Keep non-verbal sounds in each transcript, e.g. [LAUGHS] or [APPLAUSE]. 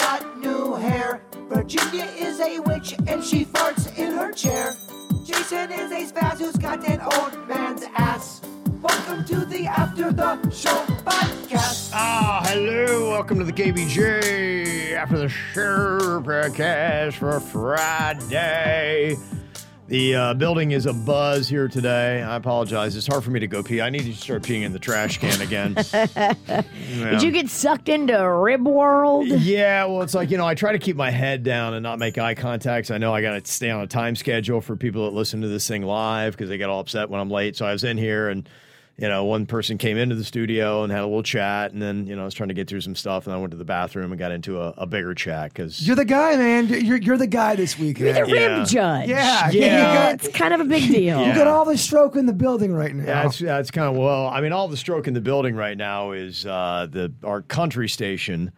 Got new hair. Virginia is a witch and she farts in her chair. Jason is a spaz who's got an old man's ass. Welcome to the After the Show podcast. Ah, hello. Welcome to the KVJ after the show podcast for Friday. The uh, building is a buzz here today. I apologize. It's hard for me to go pee. I need to start peeing in the trash can again. [LAUGHS] Did you get sucked into rib world? Yeah, well, it's like, you know, I try to keep my head down and not make eye contact. 'cause I know I got to stay on a time schedule for people that listen to this thing live because they get all upset when I'm late. So I was in here and, you know, one person came into the studio and had a little chat. And then, you know, I was trying to get through some stuff. And I went to the bathroom and got into a, a bigger chat because. You're the guy, man. You're, you're the guy this week. You're the. Yeah. rib judge. Yeah, Yeah. You got, It's kind of a big deal. you got all the stroke in the building right now. Yeah, that's that's kind of well. I mean, all the stroke in the building right now is uh, the our country station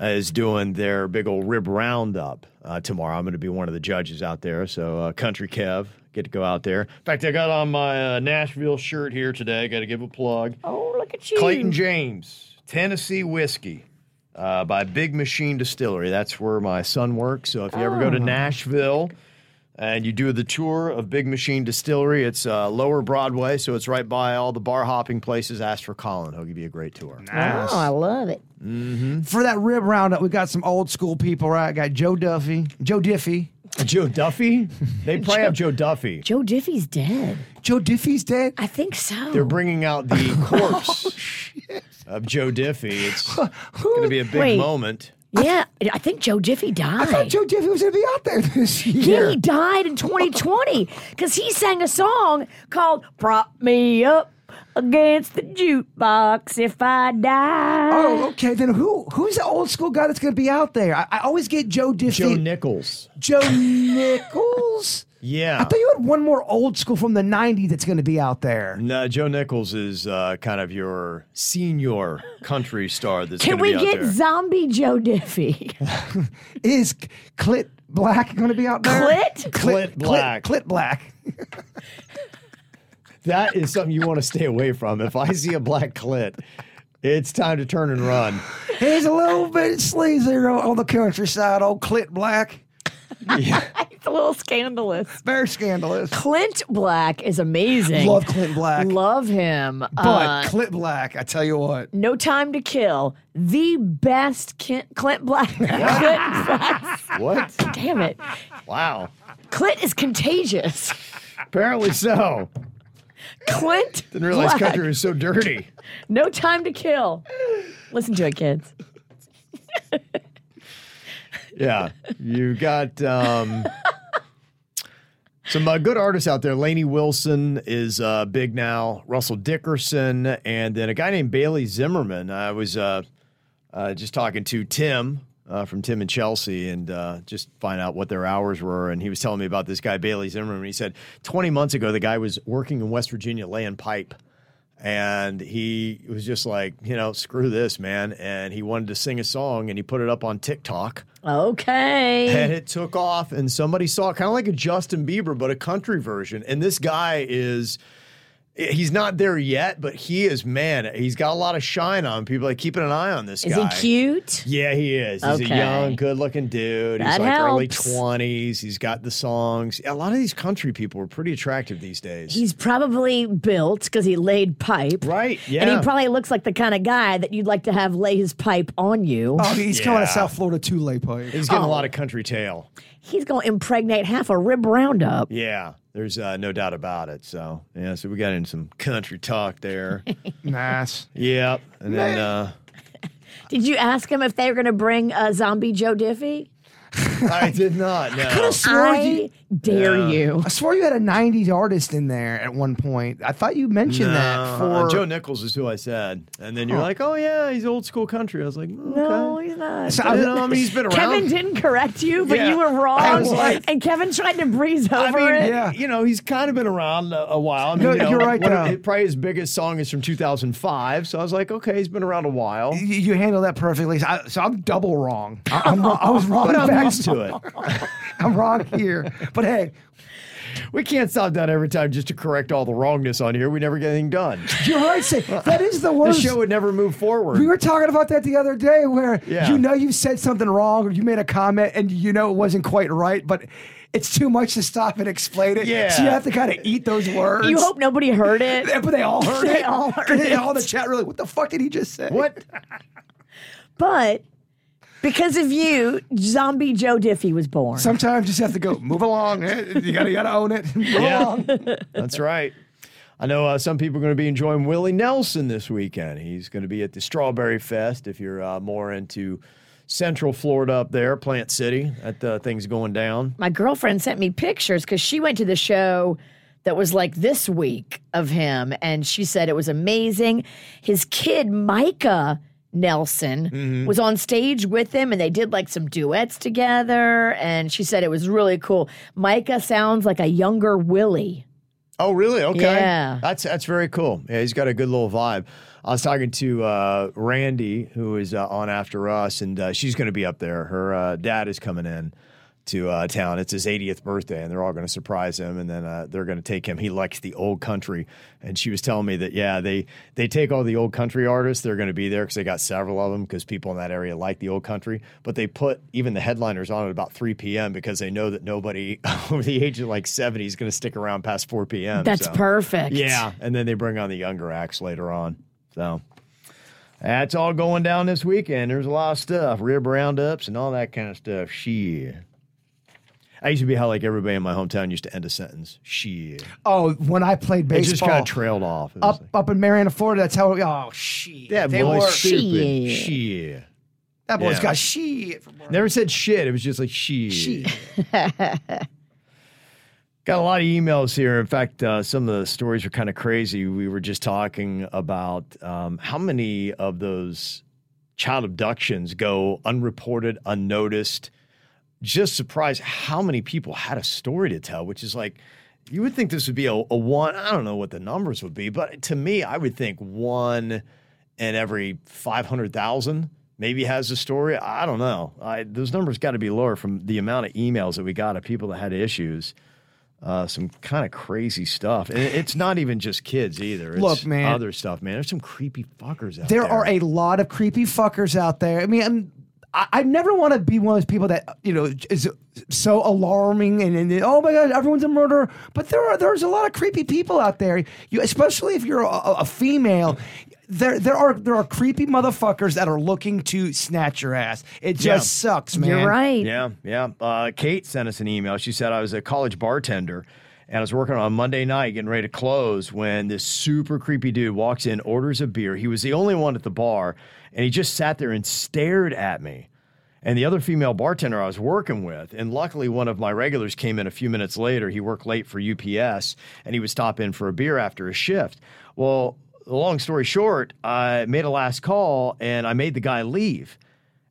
is doing their big old rib roundup uh, tomorrow. I'm going to be one of the judges out there. So, uh, Country Kev, get to go out there. In fact, I got on my uh, Nashville shirt here today. Got to give a plug. Oh, look at you. Clayton James, Tennessee whiskey. Uh, by Big Machine Distillery. That's where my son works. So if you ever go to Nashville and you do the tour of Big Machine Distillery, it's uh, Lower Broadway, so it's right by all the bar hopping places. Ask for Colin; he'll give you a great tour. Oh, I love it. For that rib roundup, we got some old school people, right? Got Joe Duffy, Joe Diffie. Joe Duffy? They probably have Joe Duffy. Joe Diffie's dead. Joe Diffie's dead. I think so. They're bringing out the [LAUGHS] oh, corpse of Joe Diffie. It's [LAUGHS] going to be a big Wait. moment. yeah, I think Joe Diffie died. I thought Joe Diffie was going to be out there this yeah, year. he died in 2020 because he sang a song called "Prop Me Up Against the Jukebox If I Die." Oh, okay. Then who who's the old school guy that's going to be out there? I, I always get Joe Diffie. Joe Nichols. Joe Nichols. Yeah. I thought you had one more old school from the '90s that's going to be out there. No, Joe Nichols is uh, kind of your senior country star that's Can we be out get there. Zombie Joe Diffie? [LAUGHS] Is Clit Black going to be out there? Clit? Clit Black. Clit, Clit Black. [LAUGHS] that is something you want to stay away from. If I see a black clit, it's time to turn and run. He's a little bit sleazy on on the countryside, old Clit Black. it's [LAUGHS] a little scandalous. Very scandalous. Clint Black is amazing. Love Clint Black. Love him. But Uh, Clit Black, I tell you what. no Time to Kill, the best Clint, Clint Black. [LAUGHS] Clint Black. What? Damn it. Wow. Clint is contagious. Apparently so. Clint Didn't realize Black. country was so dirty. [LAUGHS] No Time to Kill. Listen to it, kids. [LAUGHS] Yeah. You got um, some uh, good artists out there. Lainey Wilson is uh, big now. Russell Dickerson, and then a guy named Bailey Zimmerman. I was uh, uh, just talking to Tim uh, from Tim and Chelsea, and uh, just find out what their hours were. And he was telling me about this guy Bailey Zimmerman. He said 20 months ago the guy was working in West Virginia laying pipe. And he was just like, you know, screw this, man. And he wanted to sing a song and he put it up on TikTok Okay. and it took off and somebody saw it kind of like a justin bieber but a country version and this guy is He's not there yet, but he is, man, he's got a lot of shine on. People are like keeping an eye on this Is guy. he cute? Yeah, he is. He's Okay. a young, good looking dude. He's That like early 20s. He's got the songs. A lot of these country people are pretty attractive these days. He's probably built because he laid pipe. Right, Yeah, And he probably looks like the kind of guy that you'd like to have lay his pipe on you. Oh, he's coming to Yeah. South Florida too, lay pipe. He's getting a oh. lot of country tail. He's going to impregnate half a rib roundup. Yeah, there's uh, no doubt about it. So, yeah, so we got in some country talk there. [LAUGHS] Nice. yep. And then, uh, [LAUGHS] Did you ask him if they were going to bring uh, zombie Joe Diffie? [LAUGHS] I did not know. swore I you- dare you. I swore you had a '90s artist in there at one point. I thought you mentioned that No, for uh, Joe Nichols is who I said, and then you're like, "Oh yeah, he's old school country." I was like, okay. No, he's not. So I, don't know, I mean, he's been around. Kevin didn't correct you, but Yeah. you were wrong. was like- and Kevin tried to breeze over I mean, it. Yeah. you know, he's kind of been around a, a while. I mean, No, you know, you're right, one of- probably his biggest song is from 2005. So I was like, okay, he's been around a while. You, you handled that perfectly. So, I, so I'm double wrong. I, I'm [LAUGHS] wrong. I was wrong. But I'm to it. [LAUGHS] I'm wrong here. But hey, We can't stop that every time just to correct all the wrongness on here. We never get anything done. you're right. Say, that is the worst. The show would never move forward. we were talking about that the other day where Yeah. you know you said something wrong or you made a comment and you know it wasn't quite right, but it's too much to stop and explain it. Yeah. So you have to kind of eat those words. You hope nobody heard it. But they all heard [LAUGHS] They it. all [LAUGHS] heard it. all the chat really, what the fuck did he just say? what? But because of you, zombie Joe Diffie was born. Sometimes you just have to go, move along. eh? You gotta, you gotta own it. [LAUGHS] Move Yeah, along. that's right. I know uh, some people are going to be enjoying Willie Nelson this weekend. He's going to be at the Strawberry Fest. If you're uh, more into Central Florida up there, Plant City, that uh, thing's going down. My girlfriend sent me pictures because she went to the show that was like this week of him, and she said it was amazing. His kid, Micah Nelson, Mm-hmm. was on stage with him, and they did like some duets together. And she said it was really cool. Micah sounds like a younger Willie. Oh, really? Okay. Yeah. That's that's very cool. Yeah, he's got a good little vibe. I was talking to uh, Randy, who is uh, on after us, and uh, she's going to be up there. Her uh, dad is coming in to uh, town. It's his 80th birthday, and they're all going to surprise him, and then uh, they're going to take him. He likes the old country, and she was telling me that yeah, they they take all the old country artists. They're going to be there because they got several of them because people in that area like the old country. But they put even the headliners on at about 3 p.m. because they know that nobody [LAUGHS] over the age of like 70 is going to stick around past 4 p.m. That's so- perfect. yeah, and then they bring on the younger acts later on. So that's all going down this weekend. There's a lot of stuff, rib roundups and all that kind of stuff. Shit. I used to be how like everybody in my hometown used to end a sentence. Shit. Oh, when I played baseball, It just kind of trailed off. Up like, up in Marianna, Florida, that's how. Oh shit! yeah, they boy, were. stupid. Shit. Shit. That boy's Yeah. got shit. Never said shit. It was just like shit. [LAUGHS] Got a lot of emails here. In fact, uh, some of the stories are kind of crazy. We were just talking about um, how many of those child abductions go unreported, unnoticed. Just surprised how many people had a story to tell, which is like, you would think this would be a, a one. I don't know what the numbers would be, but to me, I would think one in every 500,000 maybe has a story. I don't know. I, those numbers got to be lower from the amount of emails that we got of people that had issues. Uh, some kind of crazy stuff. And it's not even just kids either. It's Look, man. other stuff, man. There's some creepy fuckers out there. There are a lot of creepy fuckers out there. I mean, I'm, I, I never want to be one of those people that you know is so alarming and, and oh my god, everyone's a murderer. But there are there's a lot of creepy people out there. You, especially if you're a, a female. There, there are there are creepy motherfuckers that are looking to snatch your ass. It just Yeah. sucks, man. You're right. Yeah, yeah. Uh, Kate sent us an email. She said I was a college bartender and I was working on a Monday night getting ready to close when this super creepy dude walks in, orders a beer. He was the only one at the bar, and he just sat there and stared at me. And the other female bartender I was working with, and luckily one of my regulars came in a few minutes later. He worked late for UPS, and he would stop in for a beer after his shift. Well, long story short, I made a last call and I made the guy leave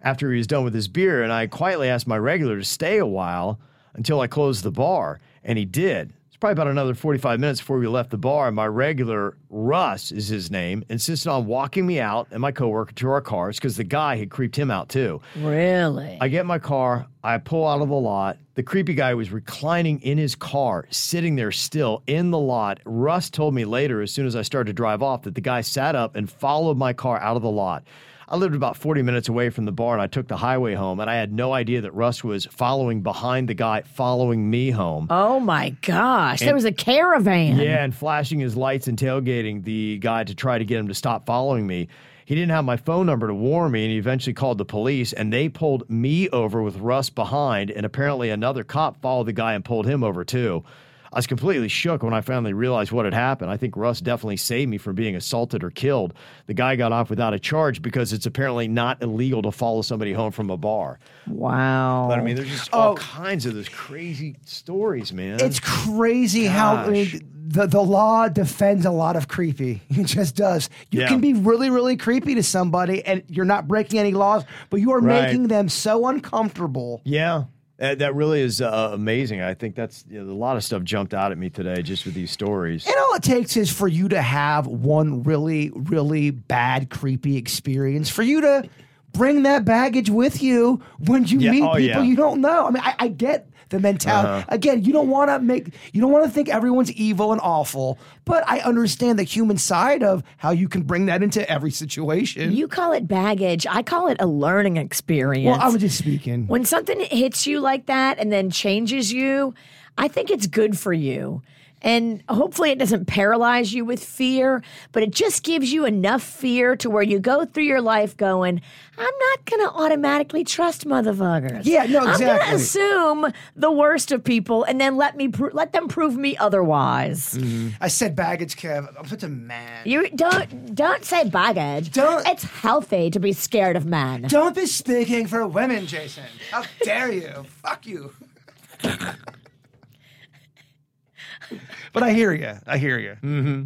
after he was done with his beer. And I quietly asked my regular to stay a while until I closed the bar. And he did. Probably about another 45 minutes before we left the bar. And my regular, Russ is his name, insisted on walking me out and my coworker to our cars because the guy had creeped him out too. Really? I get my car, I pull out of the lot. The creepy guy was reclining in his car, sitting there still in the lot. Russ told me later, as soon as I started to drive off, that the guy sat up and followed my car out of the lot. I lived about 40 minutes away from the bar and I took the highway home, and I had no idea that Russ was following behind the guy following me home. oh my gosh. there was a caravan. Yeah, and flashing his lights and tailgating the guy to try to get him to stop following me. He didn't have my phone number to warn me, and he eventually called the police, and they pulled me over with Russ behind, and apparently another cop followed the guy and pulled him over too. I was completely shook when I finally realized what had happened. I think Russ definitely saved me from being assaulted or killed. The guy got off without a charge because it's apparently not illegal to follow somebody home from a bar. Wow. But I mean, there's just all Oh. kinds of those crazy stories, man. It's crazy how I mean, the the law defends a lot of creepy. [LAUGHS] It just does. You Yeah. can be really, really creepy to somebody, and you're not breaking any laws, but you are Right. making them so uncomfortable. Yeah, that, that really is uh, amazing. I think that's you know, a lot of stuff jumped out at me today just with these stories. And all it takes is for you to have one really, really bad, creepy experience, for you to bring that baggage with you when you Yeah, meet oh, people yeah. you don't know. I mean, I, I get the mentality. Uh-huh. Again, you don't want to make, you don't want to think everyone's evil and awful, but I understand the human side of how you can bring that into every situation. You call it baggage. I call it a learning experience. well, I was just speaking. when something hits you like that and then changes you, I think it's good for you. And hopefully it doesn't paralyze you with fear, but it just gives you enough fear to where you go through your life going, I'm not going to automatically trust motherfuckers. Yeah, no, exactly. I'm going to assume the worst of people and then let me pro- let them prove me otherwise. Mm-hmm. I said baggage, Kev. I'm such a man. You don't don't say baggage. Don't- It's healthy to be scared of men. Don't be speaking for women, Jason. How dare you? Fuck you. [LAUGHS] but I hear you. I hear you. Mm-hmm.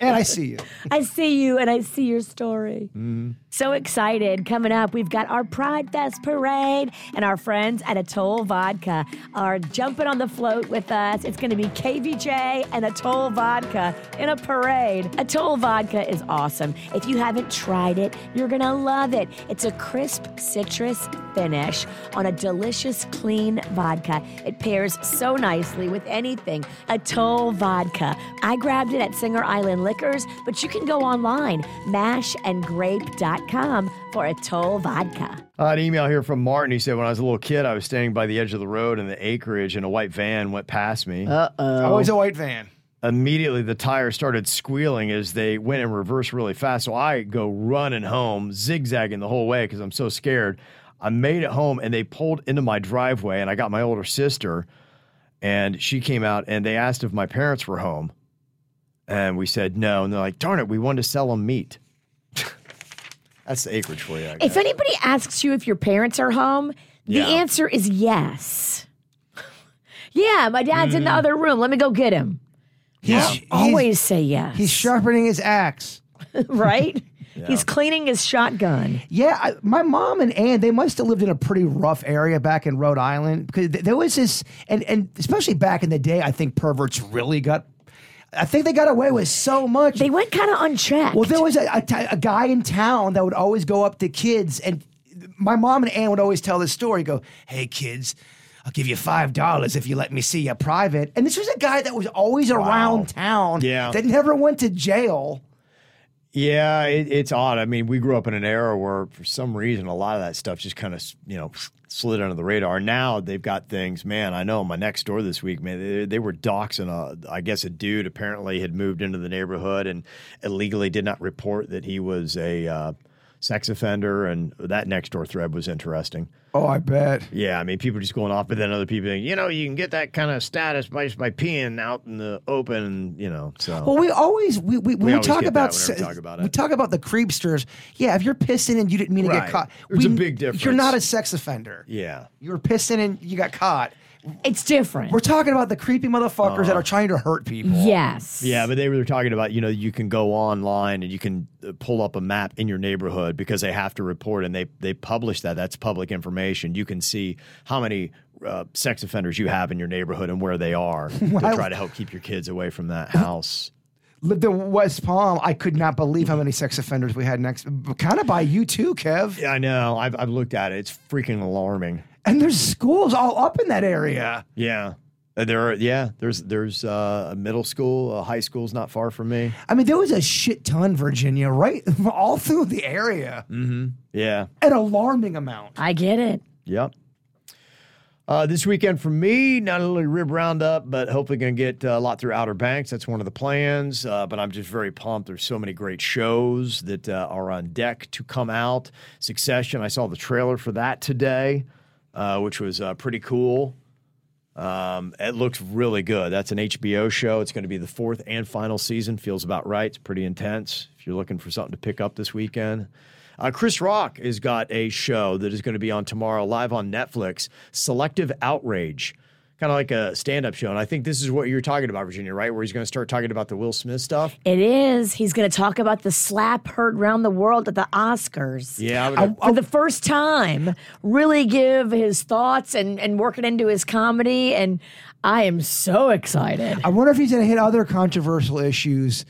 And I see you. [LAUGHS] I see you and I see your story. Mm-hmm. So excited. Coming up, we've got our Pride Fest parade, and our friends at Atoll Vodka are jumping on the float with us. It's going to be KVJ and Atoll Vodka in a parade. Atoll Vodka is awesome. If you haven't tried it, you're going to love it. It's a crisp citrus finish on a delicious, clean vodka. It pairs so nicely with anything. Atoll Vodka. I grabbed it at Singer Island Liquors, but you can go online, mashandgrape.com for a Atoll Vodka. Uh, an email here from Martin. He said, When I was a little kid, I was standing by the edge of the road in the acreage, and a white van went past me. Always a white van. Immediately, the tires started squealing as they went in reverse really fast. So I go running home, zigzagging the whole way because I'm so scared. I made it home, and they pulled into my driveway, and I got my older sister, and she came out, and they asked if my parents were home. And we said no. And they're like, darn it, we wanted to sell them meat. [LAUGHS] That's the acreage for you. I guess. If anybody asks you if your parents are home, the Yeah. answer is yes. [LAUGHS] yeah, my dad's in the mm. other room. Let me go get him. He's, Always say yes. He's, he's sharpening his axe. [LAUGHS] right? He's cleaning his shotgun. Yeah, I, my mom and Ann, they must have lived in a pretty rough area back in Rhode Island because th- there was this, and, and especially back in the day, I think perverts really got, I think they got away with so much. They went kind of unchecked. Well, there was a, a, a guy in town that would always go up to kids, and my mom and Ann would always tell this story. Go, hey kids, I'll give you five dollars if you let me see you private. And this was a guy that was always around town. Yeah. that never went to jail. Yeah, it, it's odd. I mean, we grew up in an era where, for some reason, a lot of that stuff just kind of, you know, slid under the radar. Now they've got things. Man, I know my next door this week, man, they, they were doxing a, I guess, a dude apparently had moved into the neighborhood and illegally did not report that he was a uh, sex offender, and that next door thread was interesting. Oh, I bet. Yeah, I mean, people just going off, but then other people, think, you know, you can get that kind of status by just by peeing out in the open, you know. So Well, we always we we, when we, always talk about we talk about we talk about the creepsters. Yeah, if you're pissing and you didn't mean to get caught, There's a big difference. You're not a sex offender. yeah, You were pissing and you got caught. It's different. We're talking about the creepy motherfuckers Uh-huh. that are trying to hurt people. yes. Yeah, but they were talking about, you know, you can go online and you can uh, pull up a map in your neighborhood because they have to report and they they publish that. That's public information. You can see how many uh, sex offenders you have in your neighborhood and where they are [LAUGHS] to try to help keep your kids away from that house. Lived in West Palm. I could not believe how many sex offenders we had next. Kind of by you too, Kev. Yeah, I know. I've, I've looked at it. It's freaking alarming. And there's schools all up in that area. Yeah. Uh, There are, yeah, there's there's uh, a middle school, a high school's not far from me. I mean, there was a shit ton, Virginia, right? [LAUGHS] All through the area. Yeah. An alarming amount. I get it. Yep. Uh, this weekend for me, not only rib roundup, but hopefully going to get uh, a lot through Outer Banks. That's one of the plans. Uh, but I'm just very pumped. There's so many great shows that uh, are on deck to come out. Succession. I saw the trailer for that today, uh, which was uh, pretty cool. Um, it looks really good. That's an HBO show. It's going to be the fourth and final season. Feels about right. It's pretty intense. If you're looking for something to pick up this weekend, uh, Chris Rock has got a show that is going to be on tomorrow live on Netflix. Selective Outrage, kind of like a stand-up show. And I think this is what you're talking about, Virginia, right? Where he's going to start talking about the Will Smith stuff. It is. He's going to talk about the slap heard around the world at the Oscars. Yeah, I would- Uh, for the first time, really give his thoughts and, and work it into his comedy. And I am so excited. I wonder if he's going to hit other controversial issues.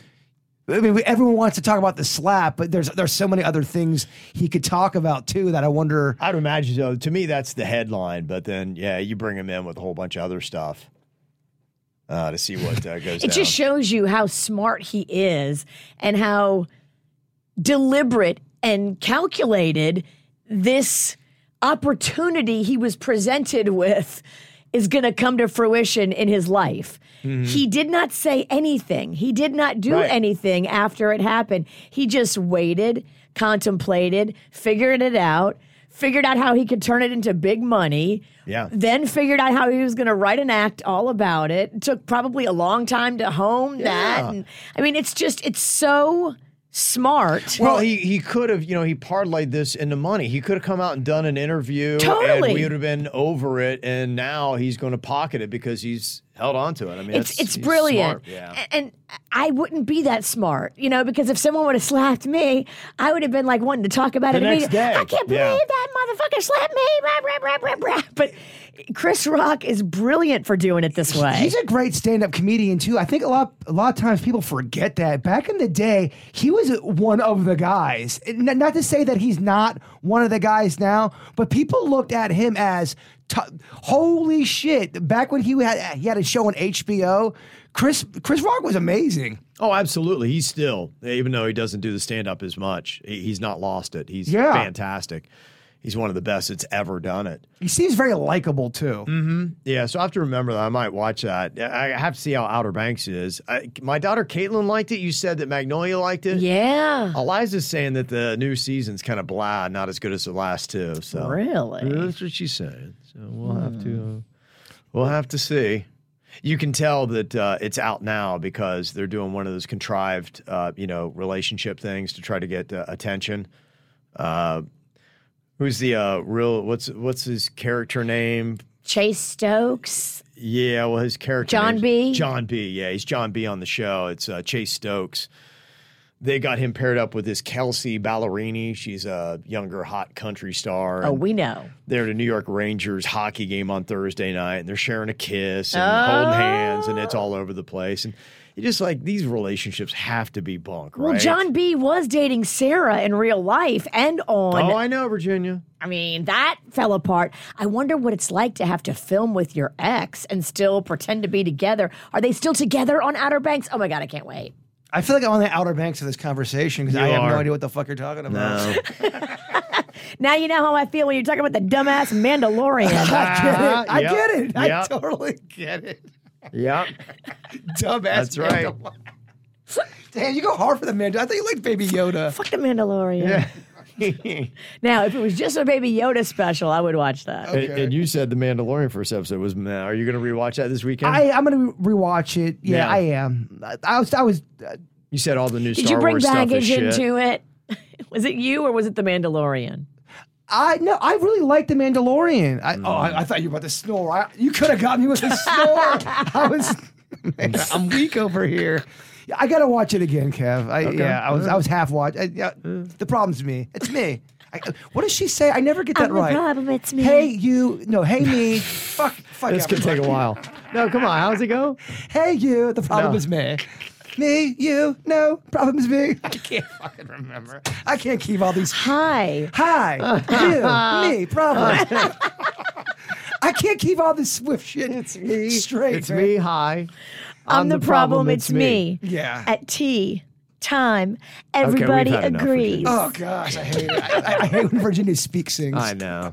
I mean, everyone wants to talk about the slap, but there's there's so many other things he could talk about too that I wonder. I'd imagine so. To me, that's the headline. But then, yeah, you bring him in with a whole bunch of other stuff uh, to see what uh, [LAUGHS] goes It down. just shows you how smart he is and how deliberate and calculated this opportunity he was presented with is going to come to fruition in his life. Mm-hmm. He did not say anything. He did not do Right. anything after it happened. He just waited, contemplated, figured it out, figured out how he could turn it into big money. Yeah. Then figured out how he was going to write an act all about it. It took probably a long time to hone that. Yeah. And I mean, it's just it's so smart. Well, he he could have, you know, he parlayed this into money. He could have come out and done an interview, Totally. and we would have been over it. And now he's going to pocket it because he's held on to it. I mean, it's it's brilliant. smart. Yeah. And I wouldn't be that smart, you know, because if someone would have slapped me, I would have been like wanting to talk about The it next day. I can't believe Yeah. that motherfucker slapped me. Blah, blah, blah, blah, blah. But Chris Rock is brilliant for doing it this way. He's a great stand-up comedian too. I think a lot a lot of times people forget that. Back in the day, he was one of the guys. Not to say that he's not one of the guys now, but people looked at him as t- holy shit. Back when he had he had a show on HBO, Chris Chris Rock was amazing. Oh, absolutely. He's still, even though he doesn't do the stand up as much, he, he's not lost it. He's Yeah. fantastic. He's one of the best that's ever done it. He seems very likable too. Mm-hmm. Yeah, so I have to remember that. I might watch that. I I have to see how Outer Banks is. I, my daughter Caitlin liked it. You said that Magnolia liked it. yeah. Eliza's saying that the new season's kind of blah, not as good as the last two. So Really? that's what she's saying. So we'll have to, we'll have to see. You can tell that uh, it's out now because they're doing one of those contrived, uh, you know, relationship things to try to get uh, attention. Uh, who's the uh, real? What's what's his character name? Chase Stokes. Yeah, well, his character John name's- B? John B. Yeah, he's John B. on the show. It's uh, Chase Stokes. They got him paired up with this Kelsea Ballerini. She's a younger, hot country star. Oh, we know. they're at a New York Rangers hockey game on Thursday night, and they're sharing a kiss and holding oh. hands, and it's all over the place. And you just like these relationships have to be bunk, right? Well, John B was dating Sarah in real life and on. Oh, I know, Virginia. I mean, that fell apart. I wonder what it's like to have to film with your ex and still pretend to be together. Are they still together on Outer Banks? Oh my God, I can't wait. I feel like I'm on the outer banks of this conversation because You I have no are. idea what the fuck you're talking about. No. [LAUGHS] Now you know how I feel when you're talking about the dumbass Mandalorian. [LAUGHS] I get it. I Yep. get it. I Yep. totally get it. yeah. [LAUGHS] Dumbass. That's right. Mandalorian. Damn, you go hard for the man. I thought you liked Baby Yoda. Fuck the Mandalorian. [LAUGHS] Now, if it was just a Baby Yoda special, I would watch that. And, and you said the Mandalorian first episode was meh. Are you going to rewatch that this weekend? I, I'm gonna rewatch it. Yeah, Yeah. I am. I, I was. I was. Uh, you said all the new Did Star you bring Wars baggage into it? [LAUGHS] Was it you or was it the Mandalorian? I no. I really like the Mandalorian. I, Oh, I, I thought you were about to snore. I, you could have got me with a snore. [LAUGHS] I was. Man, I'm weak over here. I gotta watch it again, Kev. I, Yeah, I was. I was half watch. I, yeah, the problem's me. It's me. I, what does she say? I never get that I'm the right. problem, it's me. Hey you, no, hey me. [LAUGHS] fuck, fuck. This could take a while. No, come on. How's it go? Hey you, the problem No. is me. Me, you, no, problem is me. [LAUGHS] I can't fucking remember. I can't keep all these. Hi. Hi, [LAUGHS] you, me, problem. I can't keep all this Swift shit. It's me. Straight. It's man. me. Hi. I'm, the, problem, it's me. Yeah. At tea time, everybody had enough, agrees. Oh gosh, I hate it. I, I- I hate when Virginia speaks things. I know.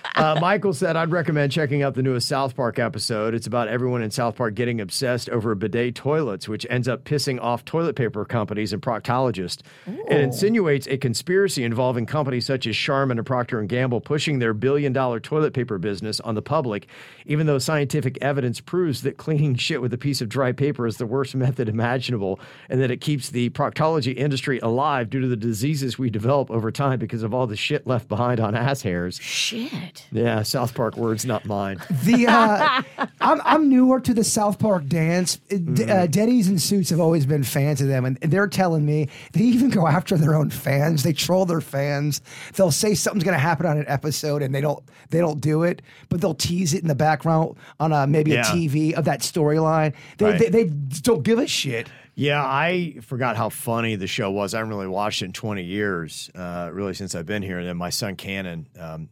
Uh, Michael said, I'd recommend checking out the newest South Park episode. It's about everyone in South Park getting obsessed over bidet toilets, which ends up pissing off toilet paper companies and proctologists. It insinuates a conspiracy involving companies such as Charmin and Procter & Gamble pushing their billion-dollar toilet paper business on the public, even though scientific evidence proves that cleaning shit with a piece of dry paper is the worst [LAUGHS] method imaginable and that it keeps the proctology industry alive due to the diseases we develop over time because of all the shit left behind on ass hairs. Shit. Yeah, South Park words, not mine. The uh, [LAUGHS] I'm I'm newer to the South Park dance. D- Mm-hmm. Uh, Denny's and Suits have always been fans of them, and they're telling me they even go after their own fans. They troll their fans. They'll say something's going to happen on an episode, and they don't they don't do it, but they'll tease it in the background on a, maybe Yeah. a TV of that storyline. They, Right. they they don't give a shit. Yeah, I forgot how funny the show was. I haven't really watched it in 20 years, uh, really, since I've been here. And then my son Cannon, um,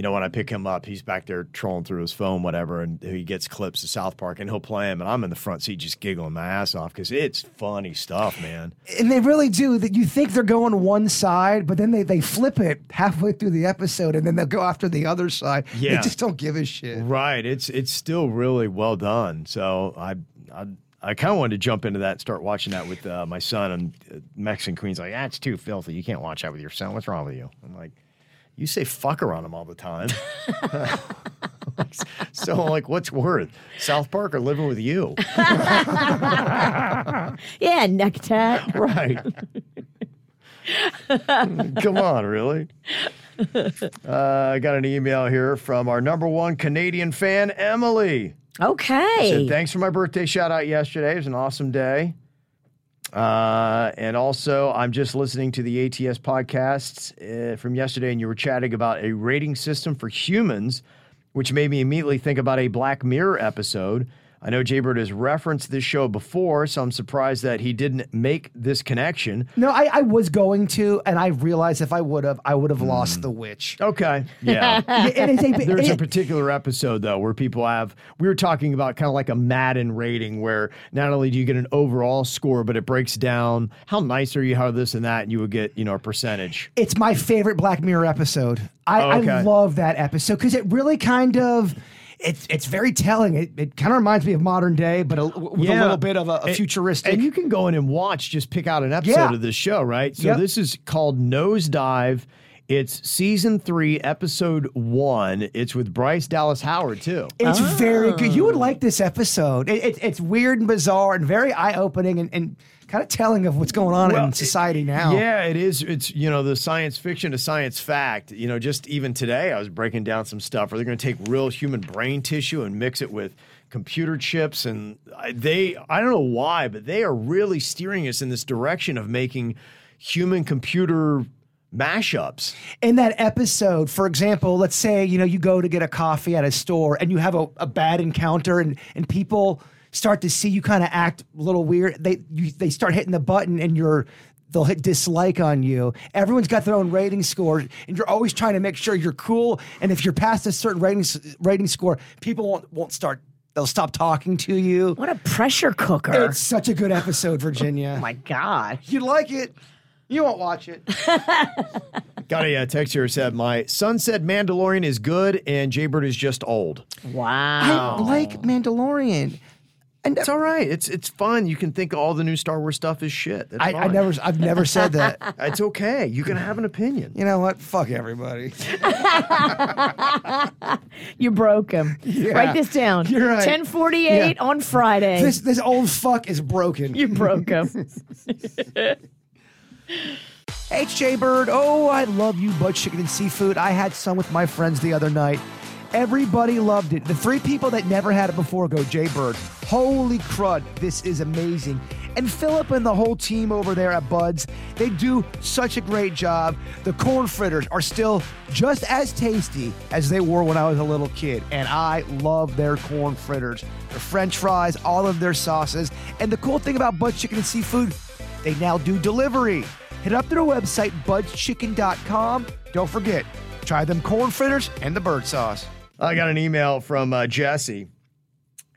you know, when I pick him up, he's back there trolling through his phone, whatever, and he gets clips of South Park and he'll play them. And I'm in the front seat just giggling my ass off because it's funny stuff, man. And they really do that. You think they're going one side, but then they, they flip it halfway through the episode, and then they'll go after the other side. Yeah. They just don't give a shit. Right. It's it's still really well done. So I I, I kind of wanted to jump into that and start watching that with uh, my son. And uh, Mexican Queen's like, ah, it's too filthy. You can't watch that with your son. What's wrong with you? I'm like, you say fucker on him all the time. [LAUGHS] so I'm like, what's worse, South Park or living with you? [LAUGHS] Yeah, necktie. [LAUGHS] right. Come on, really? Uh, I got an email here from our number one Canadian fan, Emily. Okay. Said, thanks for my birthday shout out yesterday. It was an awesome day. Uh, and also, I'm just listening to the ATS podcasts uh, from yesterday, and you were chatting about a rating system for humans, which made me immediately think about a Black Mirror episode. I know Jaybird has referenced this show before, so I'm surprised that he didn't make this connection. No, I, I was going to, and I realized if I would have, I would have lost hmm. the witch. Okay. Yeah. [LAUGHS] it is a, There's a particular episode though where people have we were talking about kind of like a Madden rating where not only do you get an overall score, but it breaks down how nice are you, how this and that, and you would get, you know, a percentage. it's my favorite Black Mirror episode. I, Oh, okay. I love that episode because it really kind of. It's, it's very telling. It, it kind of reminds me of modern day, but a, with a little bit of a, a And- futuristic. And you can go in and watch, just pick out an episode Yeah. of this show, right? So Yep. this is called Nosedive. It's season three, episode one. It's with Bryce Dallas Howard too. It's very good. Oh. You would oh. like this episode. It, it, it's weird and bizarre and very eye opening and, and kind of telling of what's going on Well, in society now. Yeah, it is. It's you know the science fiction to science fact. You know, just even today, I was breaking down some stuff where they're going to take real human brain tissue and mix it with computer chips, and they I don't know why, but they are really steering us in this direction of making human computer mashups. in that episode, for example, let's say you know you go to get a coffee at a store and you have a, a bad encounter and and people start to see you kind of act a little weird. They you, they start hitting the button and you're they'll hit dislike on you. Everyone's got their own rating score, and you're always trying to make sure you're cool. And if you're past a certain rating rating score, people won't won't start. They'll stop talking to you. What a pressure cooker. It's such a good episode, Virginia. [LAUGHS] oh my God. you like it? You won't watch it. [LAUGHS] Got a uh, text here said my son said Mandalorian is good and Jaybird is just old. Wow. I like Mandalorian. And It's uh, all right. It's it's fun. You can think all the new Star Wars stuff is shit. That's I, I never, I've never said that. [LAUGHS] It's okay. You can have an opinion. You know what? Fuck everybody. [LAUGHS] You broke him. Write this down. You're right. 1048 Yeah. on Friday. This this old fuck is broken. you broke him. [LAUGHS] HJ Bird. Oh, I love you, butt chicken and seafood. I had some with my friends the other night. Everybody loved it. The three people that never had it before go Jay Bird. Holy crud, this is amazing. And Philip and the whole team over there at Buds, they do such a great job. The corn fritters are still just as tasty as they were when I was a little kid, and I love their corn fritters. Their french fries, all of their sauces. And the cool thing about Buds Chicken and Seafood, they now do delivery. Head up to their website, budschicken.com. Don't forget, try them corn fritters and the bird sauce. I got an email from uh, Jesse,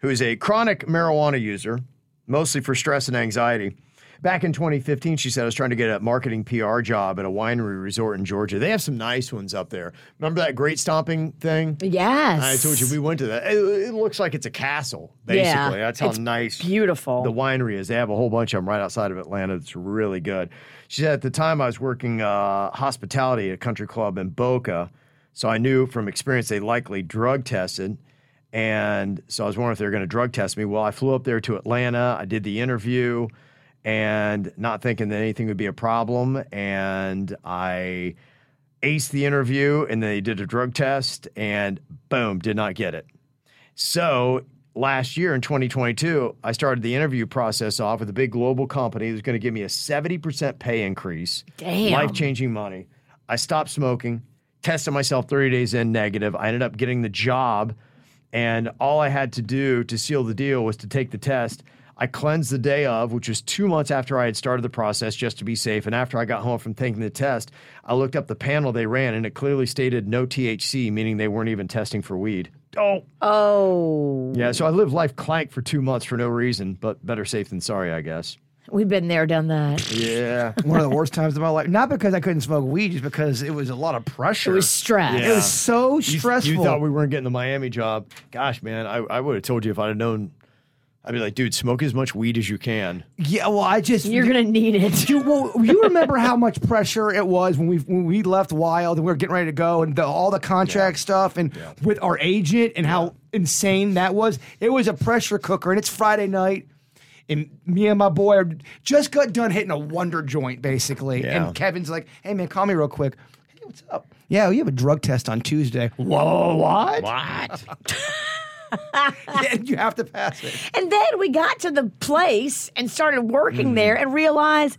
who is a chronic marijuana user, mostly for stress and anxiety. Back in 2015, she said I was trying to get a marketing PR job at a winery resort in Georgia. They have some nice ones up there. Remember that great stomping thing? yes. I told you we went to that. It, it looks like it's a castle, basically. Yeah, That's how nice beautiful. the winery is. They have a whole bunch of them right outside of Atlanta. It's really good. She said at the time I was working uh, hospitality at a country club in Boca, so I knew from experience they likely drug tested. And so I was wondering if they were going to drug test me. Well, I flew up there to Atlanta. I did the interview and not thinking that anything would be a problem. And I aced the interview and they did a drug test and boom, did not get it. So last year in 2022, I started the interview process off with a big global company that was going to give me a 70% pay increase. Damn. Life changing money. I stopped smoking, tested myself 30 days in negative. I ended up getting the job, and all I had to do to seal the deal was to take the test. I cleansed the day of, which was two months after I had started the process just to be safe. And after I got home from taking the test, I looked up the panel they ran and it clearly stated no THC, meaning they weren't even testing for weed. Oh, oh. yeah. So I lived life clank for two months for no reason, but better safe than sorry, I guess. We've been there, done that. Yeah. [LAUGHS] One of the worst times of my life. Not because I couldn't smoke weed, just because it was a lot of pressure. It was stress. It was so stressful. You, thought we weren't getting the Miami job. Gosh, man, I, I would have told you if I'd have known. I'd be like, dude, smoke as much weed as you can. yeah, well, I just You're going to need it. You, well, you remember how much pressure it was when we when we left Wild and we were getting ready to go and the, all the contract stuff and with our agent and how insane that was. It was a pressure cooker and it's Friday night and me and my boy are just got done hitting a wonder joint basically. Yeah. And Kevin's like, "Hey man, call me real quick." Hey, what's up? Yeah, you have a drug test on Tuesday. Whoa, what? What? [LAUGHS] Yeah, you have to pass it. And then we got to the place and started working Mm-hmm. there and realized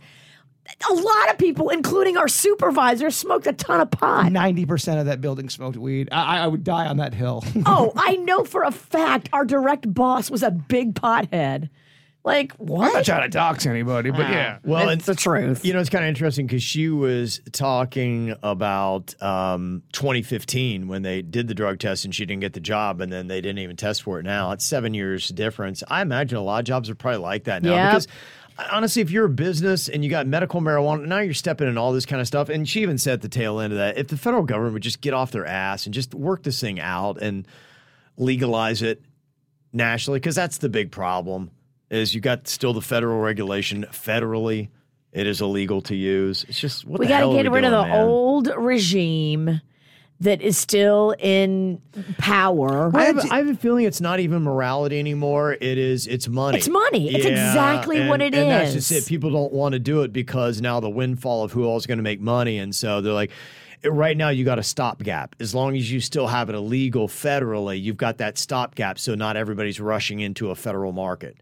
a lot of people, including our supervisor, smoked a ton of pot. Ninety percent of that building smoked weed. I, I would die on that hill. oh, [LAUGHS] I know for a fact our direct boss was a big pothead. Like, what? I'm not trying to dox anybody, but yeah. [LAUGHS] Well, it's the truth. You know, it's kind of interesting because she was talking about um, 2015 when they did the drug test and she didn't get the job, and then they didn't even test for it now. It's seven years difference. I imagine a lot of jobs are probably like that now Yep. because. Honestly, if you're a business and you got medical marijuana, now you're stepping in all this kind of stuff. And she even said at the tail end of that, if the federal government would just get off their ass and just work this thing out and legalize it nationally, because that's the big problem is you got still the federal regulation federally it is illegal to use it's just what we got to get we rid of the man? old regime that is still in power. I have, I have a feeling it's not even morality anymore. It is. It's money. It's money. It's exactly and, what it and that's just it. People don't want to do it because now the windfall of who else is going to make money, and so they're like. Right now, you got a stopgap. As long as you still have it illegal federally, you've got that stopgap. So not everybody's rushing into a federal market,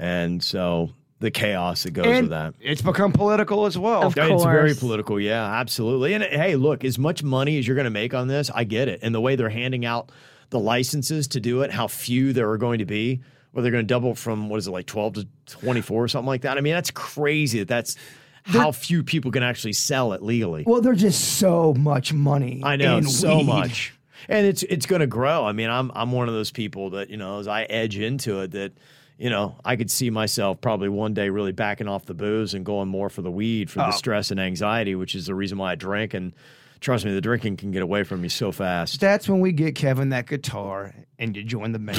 and so the chaos that goes And with that. it's become political as well. Of It's very political, yeah, absolutely. And hey, look, as much money as you're going to make on this, I get it. And the way they're handing out the licenses to do it, how few there are going to be, where they're going to double from what is it like 12 to 24 or something like that. I mean, that's crazy that that's how few people can actually sell it legally. Well, there's just so much money. I know in so weed. much, and it's it's going to grow. I mean, I'm I'm one of those people that you know, as I edge into it, that you know, I could see myself probably one day really backing off the booze and going more for the weed for the Oh. stress and anxiety, which is the reason why I drink. And trust me, the drinking can get away from you so fast. That's when we get Kevin that guitar and you join the band.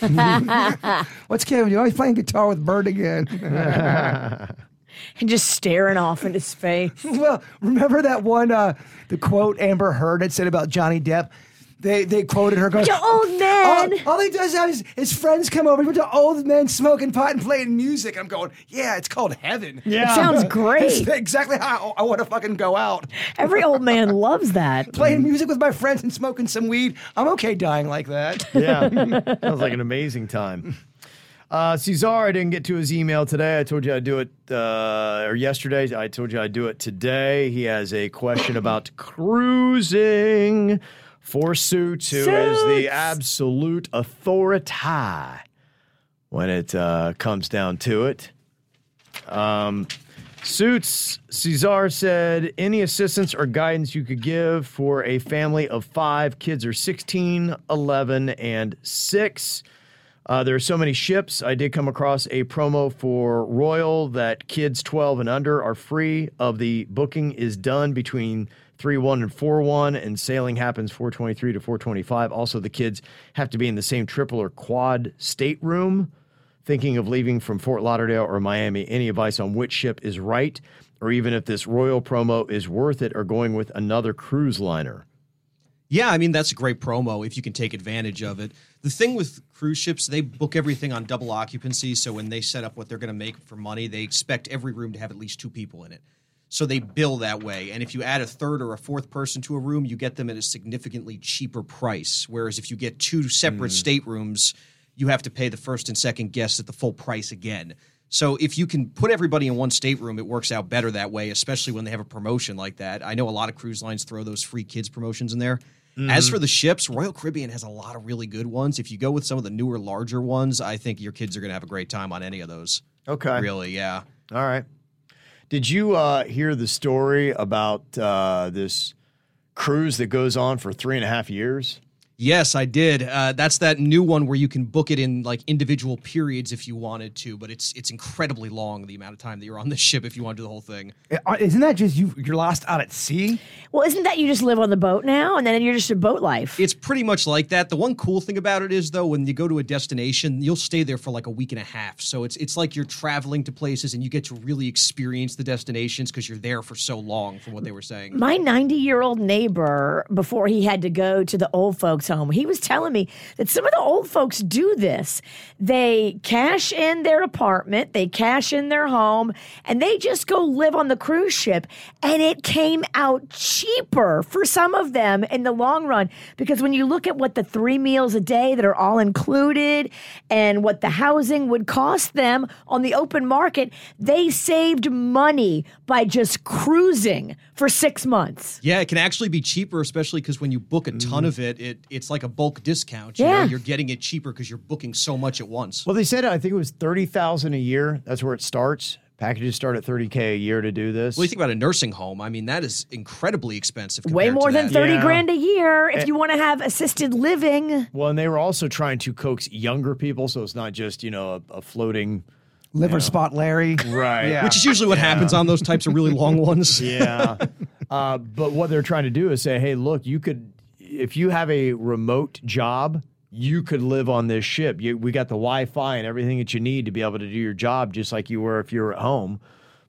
[LAUGHS] What's Kevin? You always playing guitar with Bird again. [LAUGHS] and just staring off into space. [LAUGHS] well, remember that one, uh, the quote Amber Heard had said about Johnny Depp? They they quoted her going, You old man. All, all he does now is his friends come over, he's a bunch old men smoking pot and playing music. I'm going, yeah, it's called heaven. It sounds It's great. [LAUGHS] exactly how I, want to fucking go out. Every old man loves that. [LAUGHS] Playing music with my friends and smoking some weed. I'm okay dying like that. Yeah, [LAUGHS] sounds like an amazing time. Uh, Cesar, I didn't get to his email today. I told you I'd do it, uh, or yesterday. I told you I'd do it today. He has a question about cruising for Suits, who is the absolute authority when it uh, comes down to it. Um, Suits, Cesar said, any assistance or guidance you could give for a family of five kids are 16, 11, and 6. Uh, there are so many ships. I did come across a promo for Royal that kids 12 and under are free of the booking is done between 3 1 and 4 1, and sailing happens 423 to 425. Also, the kids have to be in the same triple or quad stateroom thinking of leaving from Fort Lauderdale or Miami, any advice on which ship is right, or even if this Royal promo is worth it, or going with another cruise liner? Yeah, I mean that's a great promo if you can take advantage of it. The thing with cruise ships, they book everything on double occupancy, so when they set up what they're going to make for money, they expect every room to have at least two people in it. So they bill that way, and if you add a third or a fourth person to a room, you get them at a significantly cheaper price. Whereas if you get two separate mm. staterooms, you have to pay the first and second guests at the full price again. So if you can put everybody in one stateroom, it works out better that way, especially when they have a promotion like that. I know a lot of cruise lines throw those free kids promotions in there. As for the ships, Royal Caribbean has a lot of really good ones. If you go with some of the newer, larger ones, I think your kids are going to have a great time on any of those. Okay. Really, yeah. All right. Did you uh, hear the story about uh, this cruise that goes on for three and a half years? Yes, I did. Uh, that's that new one where you can book it in like individual periods if you wanted to, but it's it's incredibly long the amount of time that you're on the ship if you want to do the whole thing. Uh, Isn't that just you? You're lost out at sea. Well, isn't that you just live on the boat now and then you're just a boat life? It's pretty much like that. The one cool thing about it is though, when you go to a destination, you'll stay there for like a week and a half. So it's it's like you're traveling to places and you get to really experience the destinations because you're there for so long. From what they were saying. My 90 year old neighbor, before he had to go to the old folks' home, he was telling me that some of the old folks do this. They cash in their apartment, they cash in their home, and they just go live on the cruise ship. And it came out cheaper for some of them in the long run. Because when you look at what the three meals a day that are all included and what the housing would cost them on the open market, they saved money by just cruising for six months. Yeah, it can actually be cheaper, especially because when you book a ton mm-hmm. of it, it it's like a bulk discount. You Yeah. know, you're getting it cheaper because you're booking so much at once. Well, they said I think it was thirty thousand a year. That's where it starts. Packages start at thirty k a year to do this. Well, you think about a nursing home. I mean, that is incredibly expensive. Way compared to more than that. 30 Yeah. grand a year if you want to have assisted living. Well, and they were also trying to coax younger people, so it's not just you know a, a floating. Liver spot Larry. Right. Yeah. Which is usually what happens on those types of really long ones. [LAUGHS] Yeah. uh, but what they're trying to do is say, hey, look, you could, if you have a remote job, you could live on this ship. You, we got the Wi Fi and everything that you need to be able to do your job just like you were if you were at home.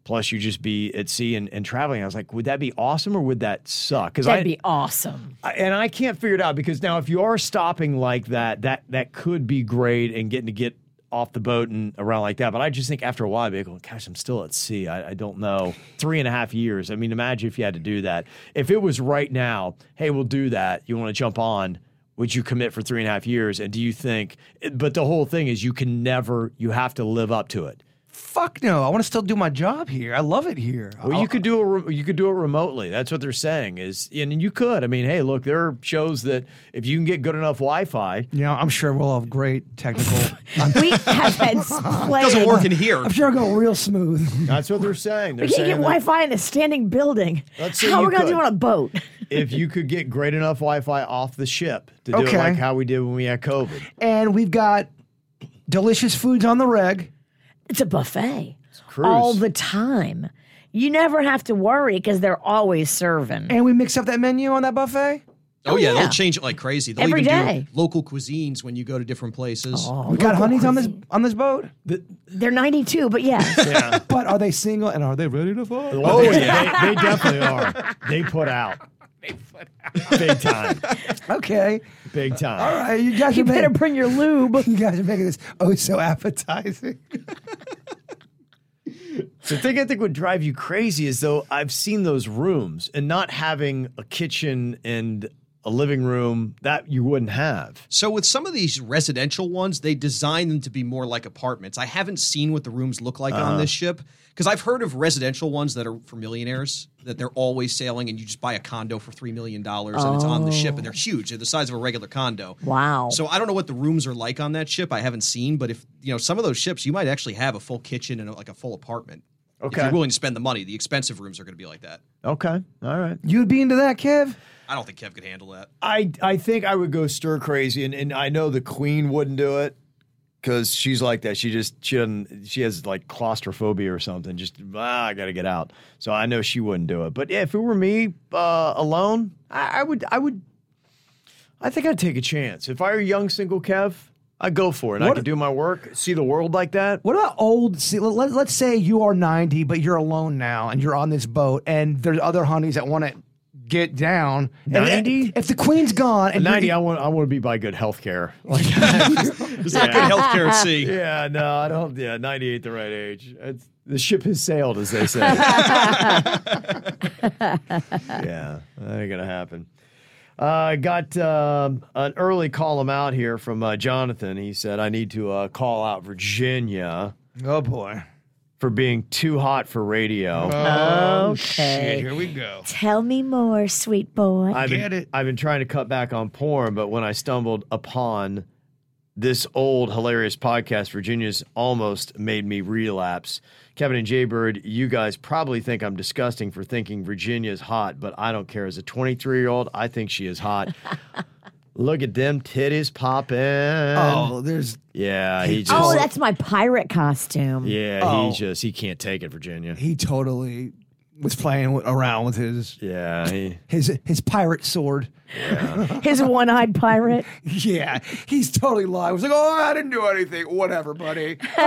Plus, you just be at sea and, and traveling. I was like, would that be awesome or would that suck? That'd I be awesome. I- and I can't figure it out because now if you are stopping like that, that that could be great and getting to get off the boat and around like that. But I just think after a while, I'd be gosh, I'm still at sea. I, I don't know. Three and a half years. I mean, imagine if you had to do that. If it was right now, hey, we'll do that. You want to jump on? Would you commit for three and a half years? And do you think? But the whole thing is, you can never. You have to live up to it. Fuck no. I want to still do my job here. I love it here. Well, you could do it. re- You could do it remotely. That's what they're saying. Is and you could. I mean, hey, look, there are shows that if you can get good enough Wi-Fi, Yeah, I'm sure we'll have great technical. [LAUGHS] We have had [LAUGHS] plenty. Doesn't work in here. I'm sure it'll go real smooth. That's what they're saying. They're We can't saying get that Wi-Fi in a standing building. Let's say How you are we gonna do it on a boat? [LAUGHS] if you could get great enough Wi-Fi off the ship to do Okay. it like how we did when we had COVID. and we've got delicious foods on the reg. It's a buffet cruise. all the time. You never have to worry because they're always serving. And we mix up that menu on that buffet. Oh, yeah, oh, yeah. they'll change it like crazy. They'll Every even day. do local cuisines when you go to different places. Oh, we got honeys on this on this boat. They're 92, but yes. [LAUGHS] But are they single and are they ready to fuck? Oh yeah, [LAUGHS] they, they definitely are. They put out. Big time. [LAUGHS] Okay. Big time. All right. You guys you are better making, bring your lube. [LAUGHS] you guys are making this oh so appetizing. [LAUGHS] The thing I think would drive you crazy is though I've seen those rooms and not having a kitchen and a living room that you wouldn't have. So with some of these residential ones, they design them to be more like apartments. I haven't seen what the rooms look like Uh-huh. on this ship because I've heard of residential ones that are for millionaires that they're always sailing and you just buy a condo for three million dollars and it's on the ship and they're huge. They're the size of a regular condo. Wow. So I don't know what the rooms are like on that ship. I haven't seen, but if you know some of those ships, you might actually have a full kitchen and like a full apartment. If Okay. you're willing to spend the money, the expensive rooms are going to be like that. Okay. All right. You'd be into that, Kev? I don't think Kev could handle that. I I think I would go stir crazy, and, and I know the queen wouldn't do it because she's like that. She just she doesn't she has like claustrophobia or something. Just ah, I got to get out. So I know she wouldn't do it. But yeah, if it were me uh, alone, I, I would I would. I think I'd take a chance. If I were a young single Kev, I'd go for it. I What- could do my work, see the world like that. What about old? See, let, let's say you are 90, but you're alone now and you're on this boat, and there's other honeys that want to get down. 90? If the queen's gone, and you're- ninety, I want I want to be by good health care. [LAUGHS] Like, [LAUGHS] Is that good healthcare at sea? [LAUGHS] yeah, no, I don't. Yeah, ninety eight the right age. It's, the ship has sailed, as they say. yeah, that ain't gonna happen. Uh, I got um, an early call him out here from uh, Jonathan. He said I need to uh, call out Virginia oh boy, for being too hot for radio. Oh, okay. Shit, here we go. Tell me more, sweet boy. I've get been, it. I've been trying to cut back on porn, but when I stumbled upon this old hilarious podcast, Virginia's almost made me relapse. Kevin and Jaybird, you guys probably think I'm disgusting for thinking Virginia's hot, but I don't care. As a 23 year old, I think she is hot. [LAUGHS] Look at them titties popping. Oh, there's yeah, he oh, just. oh, that's my pirate costume. yeah, Oh. he just he can't take it, Virginia. he totally was playing around with his Yeah, he, his his pirate sword. [LAUGHS] His one-eyed pirate. Yeah, he's totally lying. He was like, "Oh, I didn't do anything. Whatever, buddy." [LAUGHS]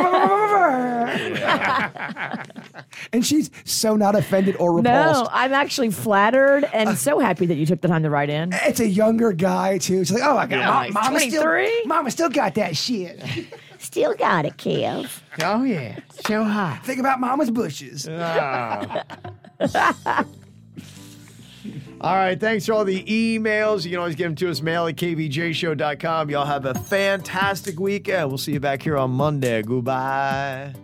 and she's so not offended or repulsed. No, I'm actually flattered and so happy that you took the time to write in. It's a younger guy too. She's like, "Oh, I got Yeah, mom, he's mama still, mama still got that shit." Still got it, Kev. oh yeah, so hot. Think about mama's bushes. [LAUGHS] Ah. All right, thanks for all the emails. You can always get them to us, mail at kvjshow.com. Y'all have a fantastic weekend. We'll see you back here on Monday. Goodbye.